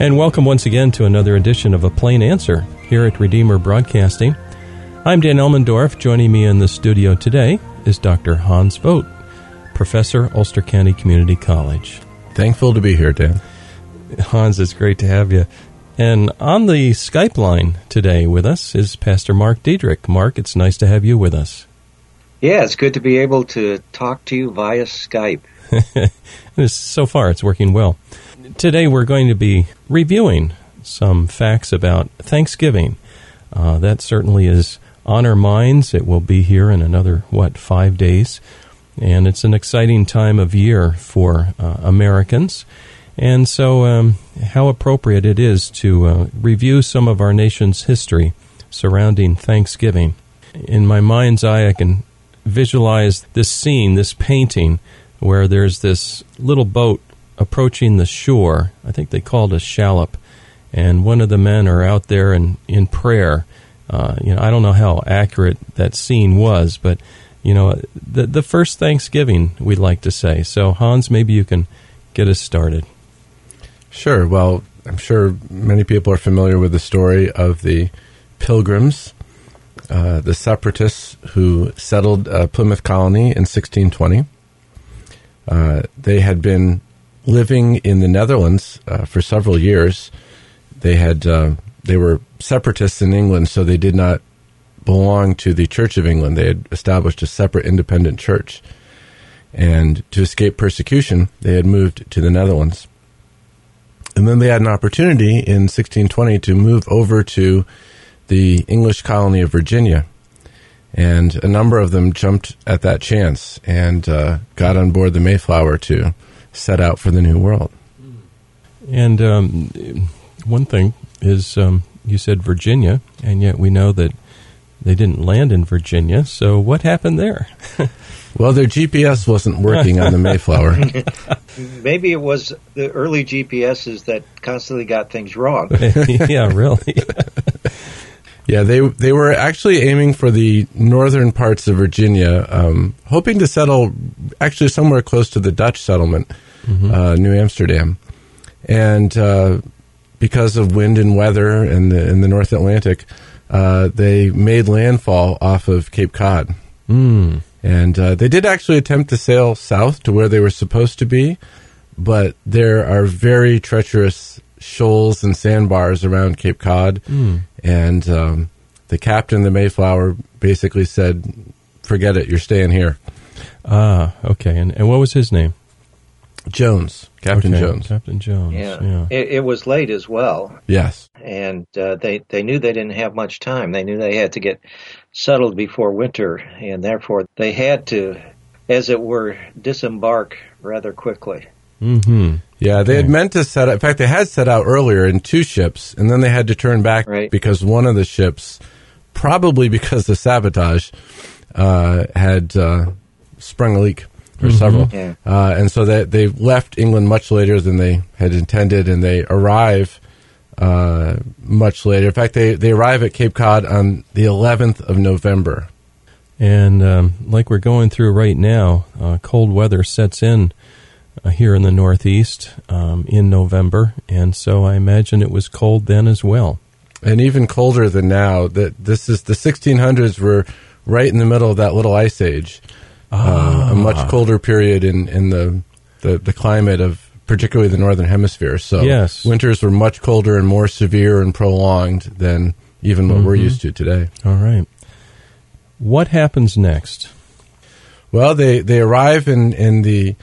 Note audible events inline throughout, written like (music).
And welcome once again to another edition of A Plain Answer here at Redeemer Broadcasting. I'm Dan Elmendorf. Joining me in the studio today is Dr. Hans Vogt, Professor, Ulster County Community College. Thankful to be here, Dan. Hans, it's great to have you. And on the Skype line today with us is Pastor Mark Diedrich. Mark, it's nice to have you with us. Yeah, it's good to be able to talk to you via Skype. (laughs) so far, it's working well. Today, we're going to be reviewing some facts about Thanksgiving. Uh, that certainly is on our minds. It will be here in another, what, five days. And it's an exciting time of year for uh, Americans. And so, um, how appropriate it is to uh, review some of our nation's history surrounding Thanksgiving. In my mind's eye, I can visualize this scene, this painting, where there's this little boat approaching the shore. I think they called a shallop, and one of the men are out there in, in prayer. Uh, you know, I don't know how accurate that scene was, but you know, the the first Thanksgiving we'd like to say. So Hans, maybe you can get us started. Sure. Well, I'm sure many people are familiar with the story of the Pilgrims, uh, the separatists who settled uh, Plymouth Colony in 1620. Uh, they had been living in the Netherlands uh, for several years. They had uh, they were separatists in England, so they did not belong to the Church of England. They had established a separate independent church, and to escape persecution, they had moved to the Netherlands. And then they had an opportunity in 1620 to move over to the English colony of Virginia. And a number of them jumped at that chance and uh, got on board the Mayflower to set out for the New World. And um, one thing is, um, you said Virginia, and yet we know that they didn't land in Virginia. So what happened there? (laughs) well, their GPS wasn't working on the Mayflower. (laughs) Maybe it was the early GPSs that constantly got things wrong. (laughs) yeah, really. Yeah, they they were actually aiming for the northern parts of Virginia, um, hoping to settle actually somewhere close to the Dutch settlement, mm-hmm. uh, New Amsterdam, and uh, because of wind and weather in the in the North Atlantic, uh, they made landfall off of Cape Cod. Mm. And uh, they did actually attempt to sail south to where they were supposed to be, but there are very treacherous shoals and sandbars around Cape Cod. Mm. And um, the captain the Mayflower basically said, forget it, you're staying here. Ah, okay. And, and what was his name? Jones, Captain okay. Jones. Captain Jones. Yeah, yeah. It, it, was late as well. Yes, and uh, they they knew they didn't have much time. They knew they had to get settled before winter, and therefore they had to, as it were, disembark rather quickly. Mm-hmm. Yeah, they had meant to set. Out, in fact, they had set out earlier in two ships, and then they had to turn back right. because one of the ships, probably because of sabotage, uh, had uh, sprung a leak or mm-hmm. several. Yeah. Uh, and so they, they left England much later than they had intended, and they arrive uh, much later. In fact, they, they arrive at Cape Cod on the 11th of November. And um, like we're going through right now, uh, cold weather sets in here in the Northeast um, in November, and so I imagine it was cold then as well. And even colder than now. That this is the 1600s were right in the middle of that little ice age ah. uh, a much colder period in in the, the the climate of particularly the northern hemisphere. So yes. winters were much colder and more severe and prolonged than even what mm-hmm. we're used to today. All right. What happens next? Well, they, they arrive in in the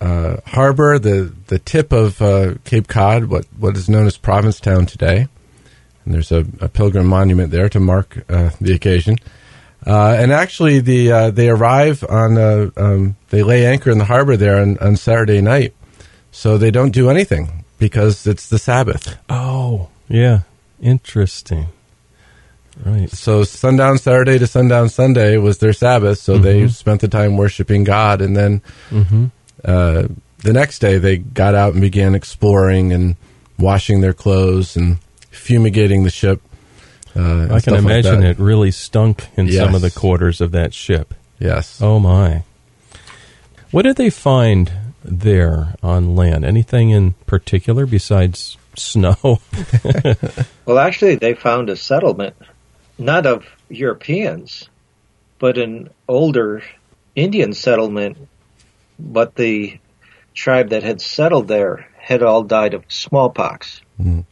uh, harbor, the the tip of uh, Cape Cod, what what is known as Provincetown today, and there's a, a pilgrim monument there to mark uh, the occasion. Uh, and actually, the uh, they arrive on uh, um, they lay anchor in the harbor there on, on, Saturday night, so they don't do anything because it's the Sabbath. Oh, yeah, interesting. Right. So sundown Saturday to sundown Sunday was their Sabbath, so mm-hmm. they spent the time worshiping God, and then mm-hmm. Uh, the next day they got out and began exploring and washing their clothes and fumigating the ship uh, I can imagine like it really stunk in yes. some of the quarters of that ship. Yes. Oh my. What did they find there on land? Anything in particular besides snow. (laughs) well, actually, they found a settlement, not of Europeans, but an older Indian settlement. But the tribe that had settled there had all died of smallpox. Mm.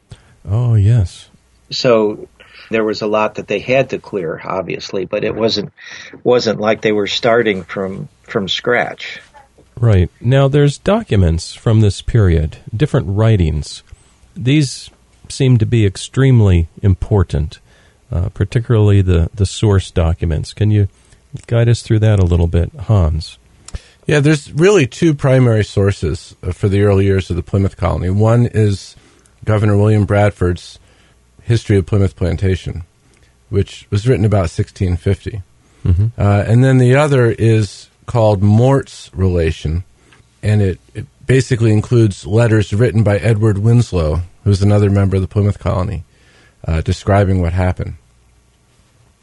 Oh, yes. So there was a lot that they had to clear, obviously, but it wasn't wasn't like they were starting from from scratch. Right. Now there's documents from this period, different writings. These seem to be extremely important, uh, particularly the, the source documents. Can you guide us through that a little bit, Hans? Yeah, there's really two primary sources uh, for the early years of the Plymouth colony. One is Governor William Bradford's History of Plymouth Plantation, which was written about 1650. Mm-hmm. Uh, and then the other is called Mourt's Relation, and it, it basically includes letters written by Edward Winslow, who's another member of the Plymouth colony, uh, describing what happened.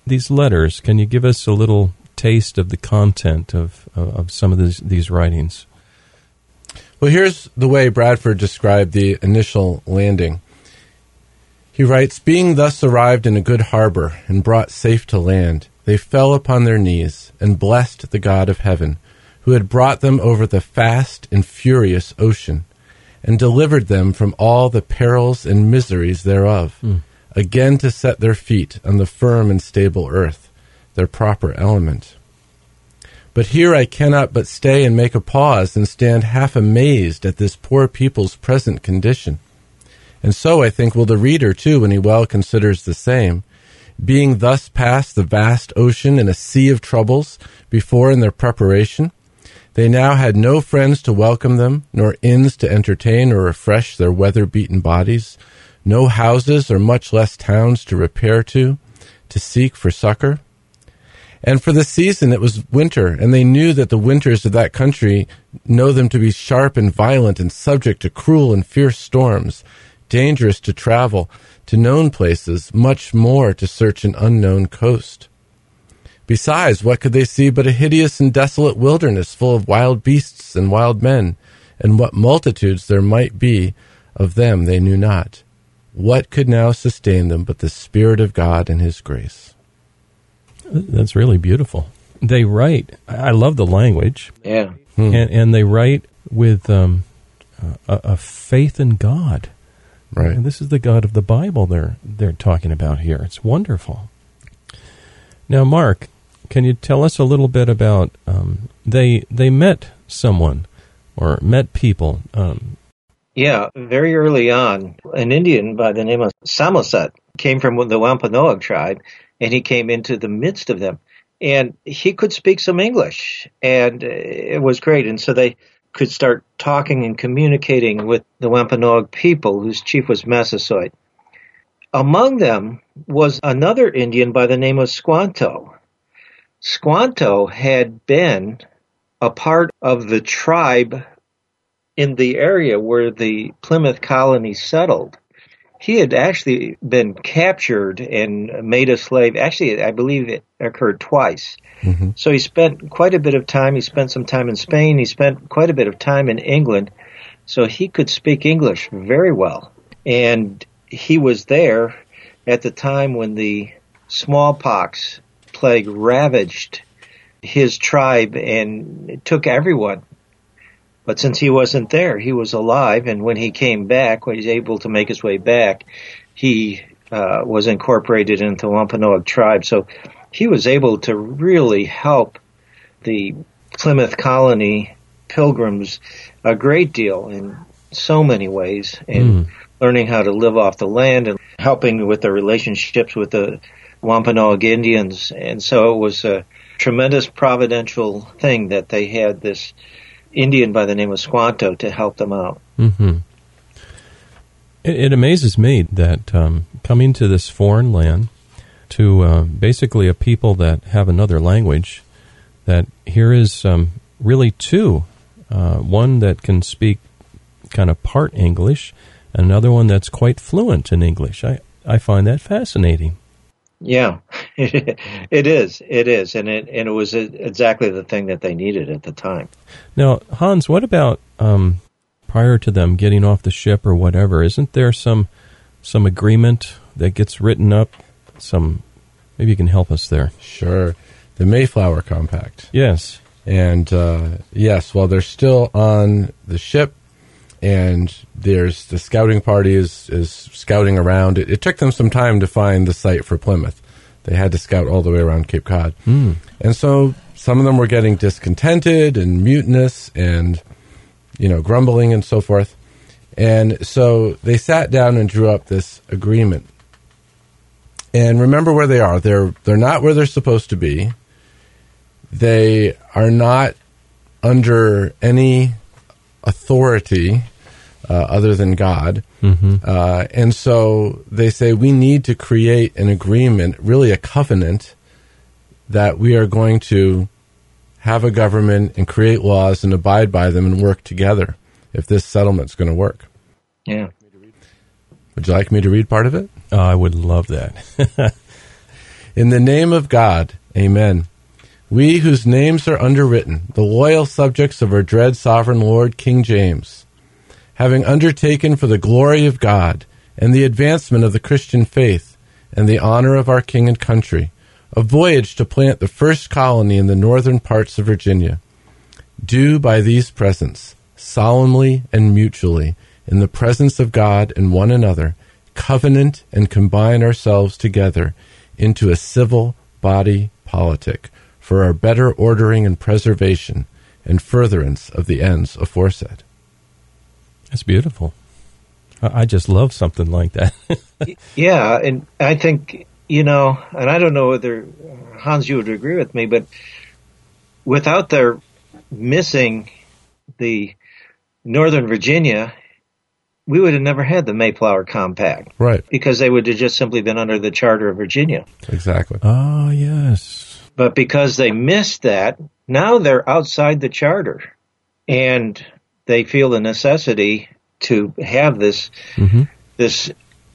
These letters, can you give us a little taste of the content of, of some of these, these writings? Well, here's the way Bradford described the initial landing. He writes Being thus arrived in a good harbor and brought safe to land, they fell upon their knees and blessed the God of heaven, who had brought them over the fast and furious ocean, and delivered them from all the perils and miseries thereof, mm. again to set their feet on the firm and stable earth, their proper element. But here I cannot but stay and make a pause and stand half amazed at this poor people's present condition. And so I think will the reader too when he well considers the same. Being thus past the vast ocean in a sea of troubles before in their preparation, they now had no friends to welcome them, nor inns to entertain or refresh their weather beaten bodies, no houses or much less towns to repair to, to seek for succor. And for the season, it was winter, and they knew that the winters of that country know them to be sharp and violent and subject to cruel and fierce storms, dangerous to travel to known places, much more to search an unknown coast. Besides, what could they see but a hideous and desolate wilderness full of wild beasts and wild men, and what multitudes there might be of them they knew not. What could now sustain them but the Spirit of God and His grace? That's really beautiful. They write. I love the language. Yeah, hmm. and, and, they write with um, a, a, faith in God. Right. And this is the God of the Bible they're they're talking about here. It's wonderful. Now, Mark, can you tell us a little bit about um, they they met someone or met people? Um, yeah, very early on, an Indian by the name of Samoset came from the Wampanoag tribe and he came into the midst of them. And he could speak some English, and it was great. And so they could start talking and communicating with the Wampanoag people, whose chief was Massasoit. Among them was another Indian by the name of Squanto. Squanto had been a part of the tribe in the area where the Plymouth colony settled he had actually been captured and made a slave. Actually, I believe it occurred twice. Mm-hmm. So he spent quite a bit of time. He spent some time in Spain. He spent quite a bit of time in England. So he could speak English very well. And he was there at the time when the smallpox plague ravaged his tribe and took everyone but since he wasn't there, he was alive, and when he came back, when he was able to make his way back, he uh, was incorporated into the Wampanoag tribe. So he was able to really help the Plymouth colony pilgrims a great deal in so many ways, in mm. learning how to live off the land and helping with the relationships with the Wampanoag Indians. And so it was a tremendous providential thing that they had this Indian by the name of Squanto to help them out. Mm-hmm. It, it, amazes me that um, coming to this foreign land, to uh, basically a people that have another language, that here is um, really two. Uh, one that can speak kind of part English, and another one that's quite fluent in English. I, I find that fascinating. Yeah, (laughs) it is. It is, and it and it was exactly the thing that they needed at the time. Now, Hans, what about um, prior to them getting off the ship or whatever, isn't there some some agreement that gets written up? Some maybe you can help us there. Sure, the Mayflower Compact. Yes, and uh, yes, while they're still on the ship, and there's the scouting party is is scouting around. It, it, took them some time to find the site for Plymouth. They had to scout all the way around Cape Cod, mm. and so some of them were getting discontented and mutinous and you know grumbling and so forth. And so they sat down and drew up this agreement. And remember where they are. They're they're not where they're supposed to be. They are not under any authority uh, other than God. Mm-hmm. Uh, and so they say we need to create an agreement, really a covenant, that we are going to have a government and create laws and abide by them and work together if this settlement's going to work. Yeah. Would you like me to read part of it? Oh, I would love that. (laughs) In the name of God, amen. We whose names are underwritten, the loyal subjects of our dread sovereign Lord King James, having undertaken for the glory of God and the advancement of the Christian faith and the honor of our king and country, a voyage to plant the first colony in the northern parts of Virginia, do by these presents, solemnly and mutually, in the presence of God and one another, covenant and combine ourselves together into a civil body politic for our better ordering and preservation and furtherance of the ends aforesaid. That's beautiful. I just love something like that. (laughs) yeah, and I think you know, and I don't know whether uh, Hans you would agree with me, but without their missing the Northern Virginia, we would have never had the Mayflower Compact. Right. Because they would have just simply been under the Charter of Virginia. Exactly. Oh, yes. But because they missed that, now they're outside the Charter. And they feel the necessity to have this mm-hmm. this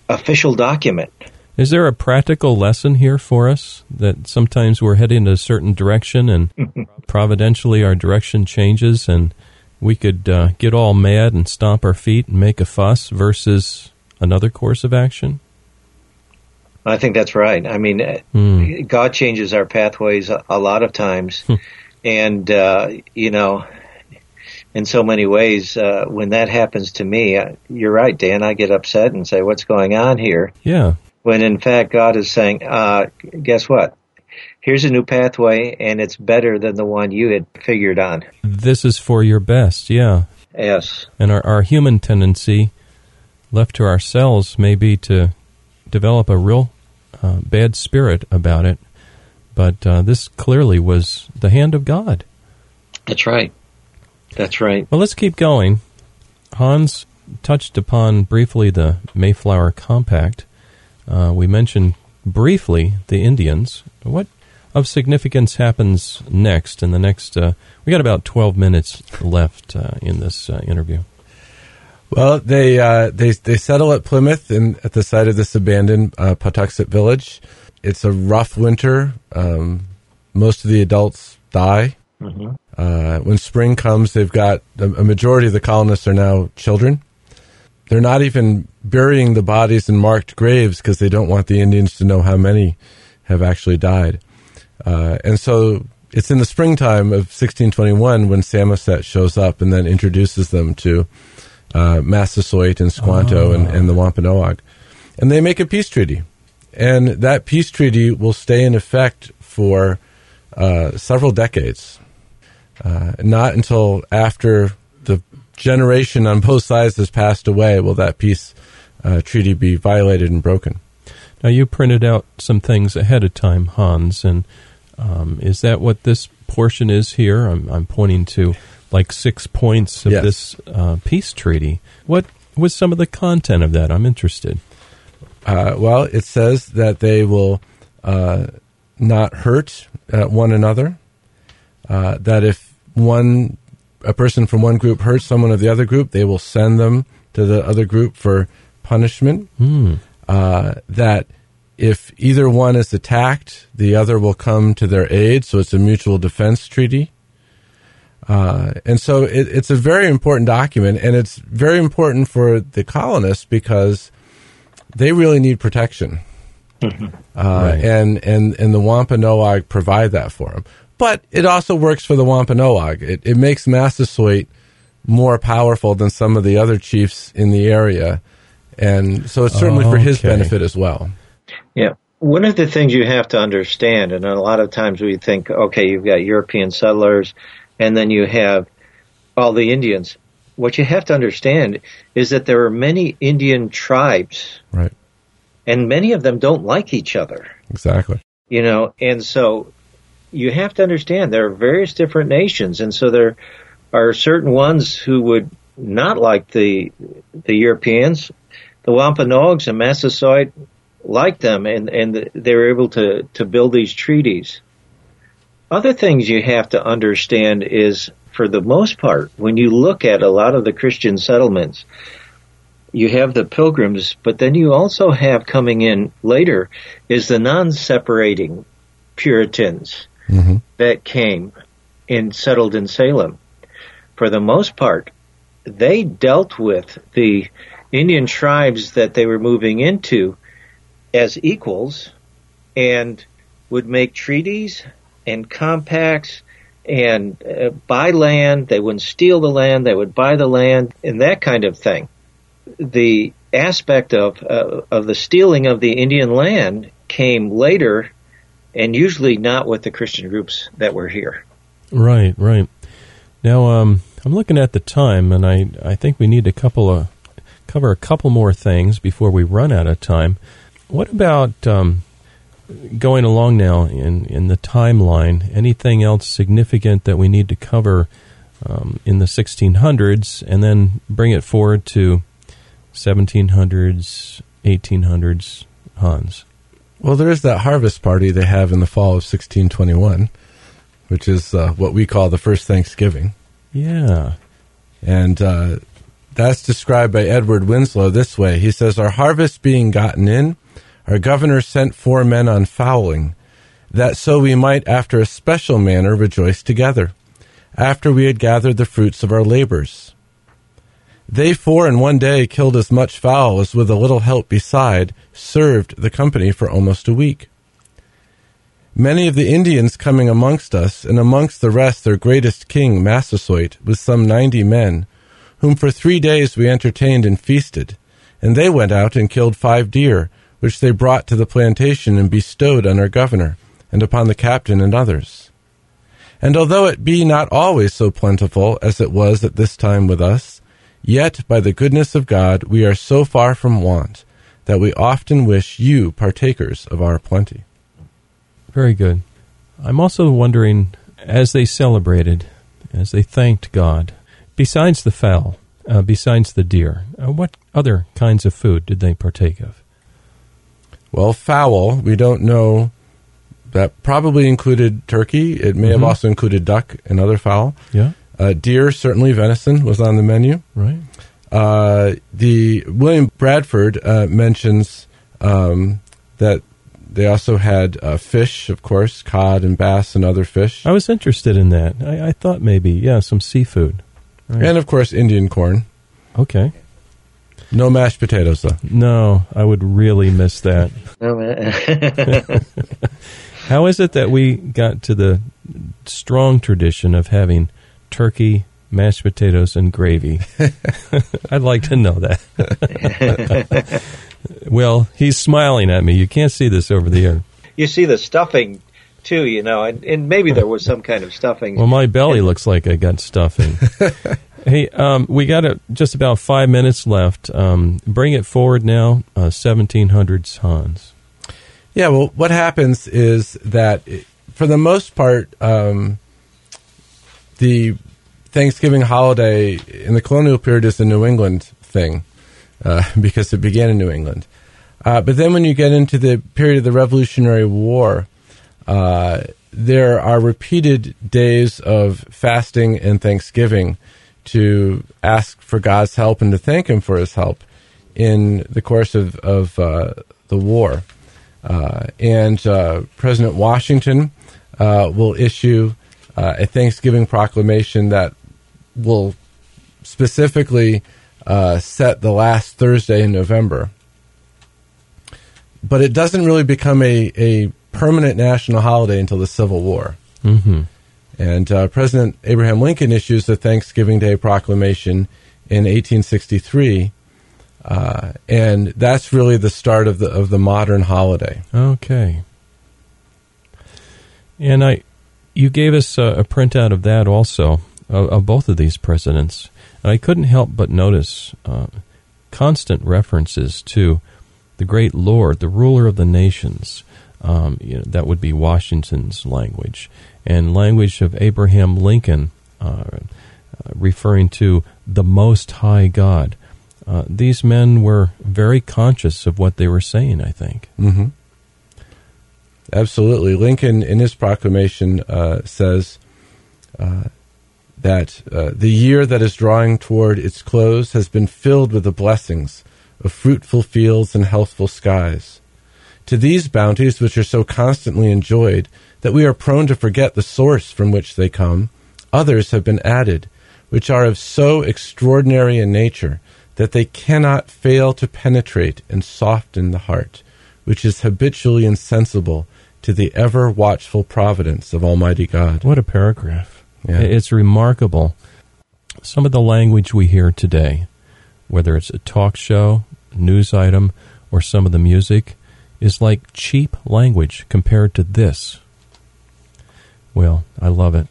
official document. Is there a practical lesson here for us that sometimes we're heading in a certain direction and (laughs) providentially our direction changes and we could uh, get all mad and stomp our feet and make a fuss versus another course of action? I think that's right. I mean, mm. God changes our pathways a, a lot of times. and, uh, you know, in so many ways, uh, when that happens to me, uh, you're right, Dan, I get upset and say, what's going on here? Yeah when in fact God is saying, uh, guess what? Here's a new pathway and it's better than the one you had figured on. This is for your best, yeah. Yes. And our, our human tendency, left to ourselves, may be to develop a real uh, bad spirit about it. But uh, this clearly was the hand of God. That's right. That's right. Well, let's keep going. Hans touched upon briefly the Mayflower Compact. Uh, we mentioned briefly the Indians. What of significance happens next in the next? Uh, we got about twelve minutes left uh, in this uh, interview. Well, they uh, they they settle at Plymouth and at the site of this abandoned uh, Patuxet village. It's a rough winter. Um, most of the adults die. Mm-hmm. Uh, when spring comes, they've got a, a majority of the colonists are now children. They're not even burying the bodies in marked graves because they don't want the Indians to know how many have actually died. Uh, and so it's in the springtime of 1621 when Samoset shows up and then introduces them to uh, Massasoit and Squanto oh. and, and, the Wampanoag. And they make a peace treaty. And that peace treaty will stay in effect for uh, several decades. Uh, not until after the generation on both sides has passed away, will that peace uh, treaty be violated and broken? Now, you printed out some things ahead of time, Hans, and um, is that what this portion is here? I'm, I'm pointing to like six points of yes. this uh, peace treaty. What was some of the content of that? I'm interested. Uh, well, it says that they will uh, not hurt uh, one another. Uh, that if one a person from one group hurts someone of the other group, they will send them to the other group for punishment. Mm. Uh, that if either one is attacked, the other will come to their aid. So it's a mutual defense treaty. Uh, and so it, it's a very important document, and it's very important for the colonists because they really need protection. Mm-hmm. Uh, right. and, and, and the Wampanoag provide that for them. But it also works for the Wampanoag. It, it makes Massasoit more powerful than some of the other chiefs in the area. And so it's certainly for his benefit as well. Yeah. One of the things you have to understand, and a lot of times we think, okay, you've got European settlers, and then you have all the Indians. What you have to understand is that there are many Indian tribes. Right. And many of them don't like each other. Exactly. You know, and so you have to understand there are various different nations, and so there are certain ones who would not like the the Europeans. The Wampanoags and Massasoit liked them, and and they were able to to build these treaties. Other things you have to understand is, for the most part, when you look at a lot of the Christian settlements, you have the pilgrims, but then you also have coming in later is the non-separating Puritans mm-hmm. that came and settled in Salem. For the most part, they dealt with the Indian tribes that they were moving into as equals and would make treaties and compacts and uh, buy land. They wouldn't steal the land. They would buy the land and that kind of thing. The aspect of uh, of the stealing of the Indian land came later, and usually not with the Christian groups that were here. Right, right. Now, um, I'm looking at the time, and I I think we need a couple of cover a couple more things before we run out of time. What about um, going along now in, in the timeline, anything else significant that we need to cover um, in the 1600s and then bring it forward to 1700s, 1800s, Hans? Well, there is that harvest party they have in the fall of 1621, which is uh, what we call the first Thanksgiving. Yeah. And uh, that's described by Edward Winslow this way. He says, Our harvest being gotten in, our governor sent four men on fowling, that so we might after a special manner rejoice together, after we had gathered the fruits of our labors. They four in one day killed as much fowl as with a little help beside served the company for almost a week. Many of the Indians coming amongst us, and amongst the rest their greatest king, Massasoit, with some ninety men, whom for three days we entertained and feasted, and they went out and killed five deer, which they brought to the plantation and bestowed on our governor, and upon the captain and others. And although it be not always so plentiful as it was at this time with us, yet by the goodness of God we are so far from want, that we often wish you partakers of our plenty. Very good. I'm also wondering, as they celebrated, as they thanked God, besides the fowl, uh, besides the deer, uh, what other kinds of food did they partake of? Well, fowl, we don't know. That probably included turkey. It may mm-hmm. have also included duck and other fowl. Yeah. Uh, deer, certainly venison was on the menu. Right. Uh, the William Bradford uh, mentions um, that they also had uh, fish, of course, cod and bass and other fish. I was interested in that. I, I thought maybe, yeah, some seafood. Right. And of course, Indian corn. Okay. No mashed potatoes, though. No, I would really miss that. (laughs) (laughs) How is it that we got to the strong tradition of having turkey, mashed potatoes, and gravy? (laughs) I'd like to know that. (laughs) well, he's smiling at me. You can't see this over the air. You see the stuffing too, you know, and, and maybe there was some kind of stuffing. Well, my belly looks like I got stuffing. (laughs) Hey, um, we got a, just about five minutes left. Um, bring it forward now, uh, 1700s Hans. Yeah, well, what happens is that for the most part, um, the Thanksgiving holiday in the colonial period is a New England thing uh, (laughs) because it began in New England. Uh, but then when you get into the period of the Revolutionary War, uh, there are repeated days of fasting and Thanksgiving to ask for God's help and to thank Him for His help in the course of, of uh, the war. Uh, and uh, President Washington will issue uh, a Thanksgiving proclamation that will specifically uh, set the last Thursday in November. But it doesn't really become a, a permanent national holiday until the Civil War. Mm-hmm. And uh, President Abraham Lincoln issues the Thanksgiving Day Proclamation in 1863, uh, and that's really the start of the of the modern holiday. Okay. And I, you gave us a, a printout of that also of, of, both of these presidents, and I couldn't help but notice uh, constant references to the great Lord, the ruler of the nations. Um, you know, that would be Washington's language, and language of Abraham Lincoln, uh, uh, referring to the Most High God. Uh, these men were very conscious of what they were saying. I think. Mm-hmm. Absolutely, Lincoln in his proclamation uh, says uh, that uh, the year that is drawing toward its close has been filled with the blessings of fruitful fields and healthful skies. To these bounties, which are so constantly enjoyed that we are prone to forget the source from which they come, others have been added, which are of so extraordinary a nature that they cannot fail to penetrate and soften the heart, which is habitually insensible to the ever watchful providence of Almighty God. What a paragraph. Yeah. It's remarkable. Some of the language we hear today, whether it's a talk show, news item, or some of the music, is like cheap language compared to this. Well, I love it.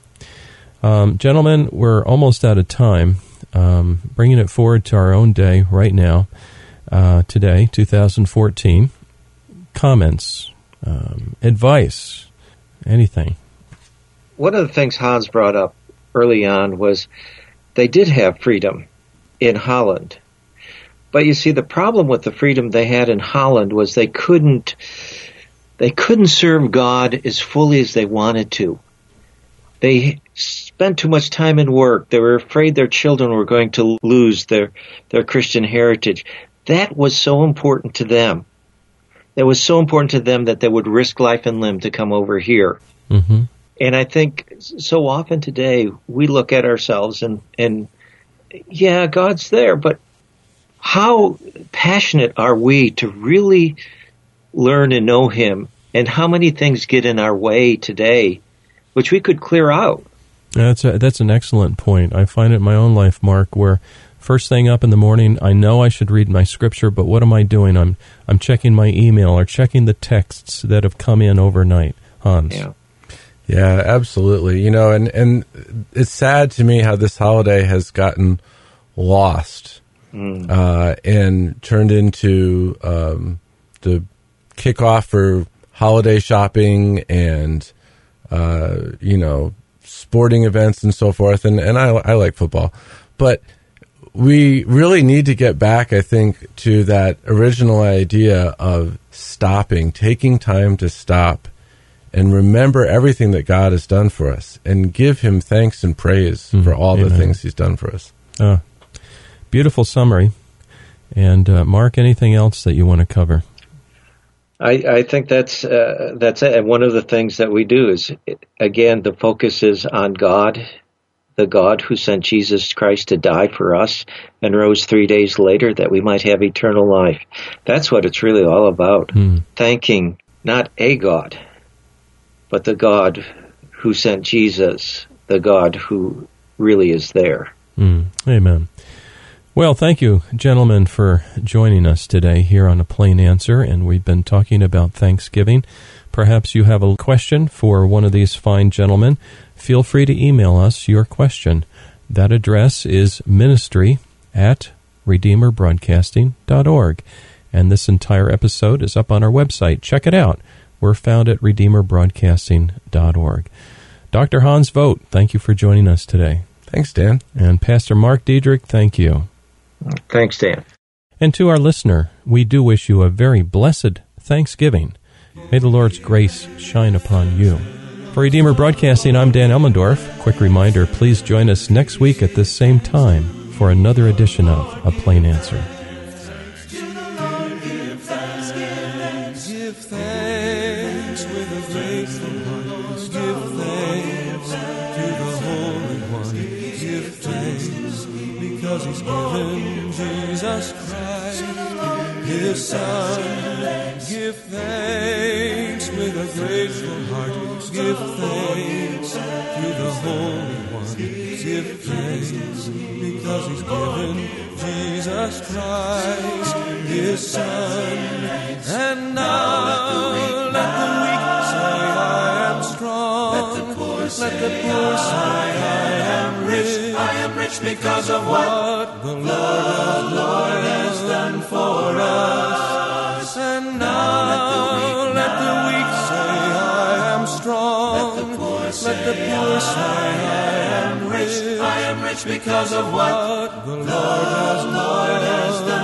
Um, gentlemen, we're almost out of time. Um, bringing it forward to our own day right now, uh, today, 2014. Comments, um, advice, anything. One of the things Hans brought up early on was they did have freedom in Holland. But you see, the problem with the freedom they had in Holland was they couldn't, they couldn't serve God as fully as they wanted to. They spent too much time in work. They were afraid their children were going to lose their, their Christian heritage. That was so important to them that was so important to them that they would risk life and limb to come over here. Mm-hmm. And I think so often today we look at ourselves and, and yeah, God's there, but how passionate are we to really learn and know Him? And how many things get in our way today, which we could clear out? That's a, that's an excellent point. I find it in my own life, Mark, where first thing up in the morning, I know I should read my scripture, but what am I doing? I'm I'm checking my email or checking the texts that have come in overnight. Hans. Yeah. Yeah, absolutely. You know, and and it's sad to me how this holiday has gotten lost mm. uh, and turned into um, the kickoff for holiday shopping and uh, you know sporting events and so forth. And and I I like football, but we really need to get back, I think, to that original idea of stopping, taking time to stop and remember everything that God has done for us and give Him thanks and praise mm, for all amen. the things He's done for us. Uh, beautiful summary. And uh, Mark, anything else that you want to cover? I, I think that's uh, that's it. And one of the things that we do is, again, the focus is on God the God who sent Jesus Christ to die for us and rose three days later that we might have eternal life. That's what it's really all about. Mm. Thanking not a God, but the God who sent Jesus, the God who really is there. Mm. Amen. Well, thank you, gentlemen, for joining us today here on A Plain Answer. And we've been talking about Thanksgiving. Perhaps you have a question for one of these fine gentlemen feel free to email us your question. That address is ministry at redeemerbroadcasting.org. And this entire episode is up on our website. Check it out. We're found at redeemerbroadcasting.org. Dr. Hans Vogt, thank you for joining us today. Thanks, Dan. And Pastor Mark Diedrich, thank you. Thanks, Dan. And to our listener, we do wish you a very blessed Thanksgiving. May the Lord's grace shine upon you. For Redeemer Broadcasting, I'm Dan Elmendorf. Quick reminder please join us next week at this same time for another edition of A Plain Answer. Jesus Christ, His Son. Holy One. Give thanks because He's given Jesus Christ, His Son. And now let the weak say, I am strong. Let the poor say, I am rich. I am rich because of what the Lord has done for us. rich. I am rich because of what the Lord has done.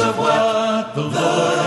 of what the Lord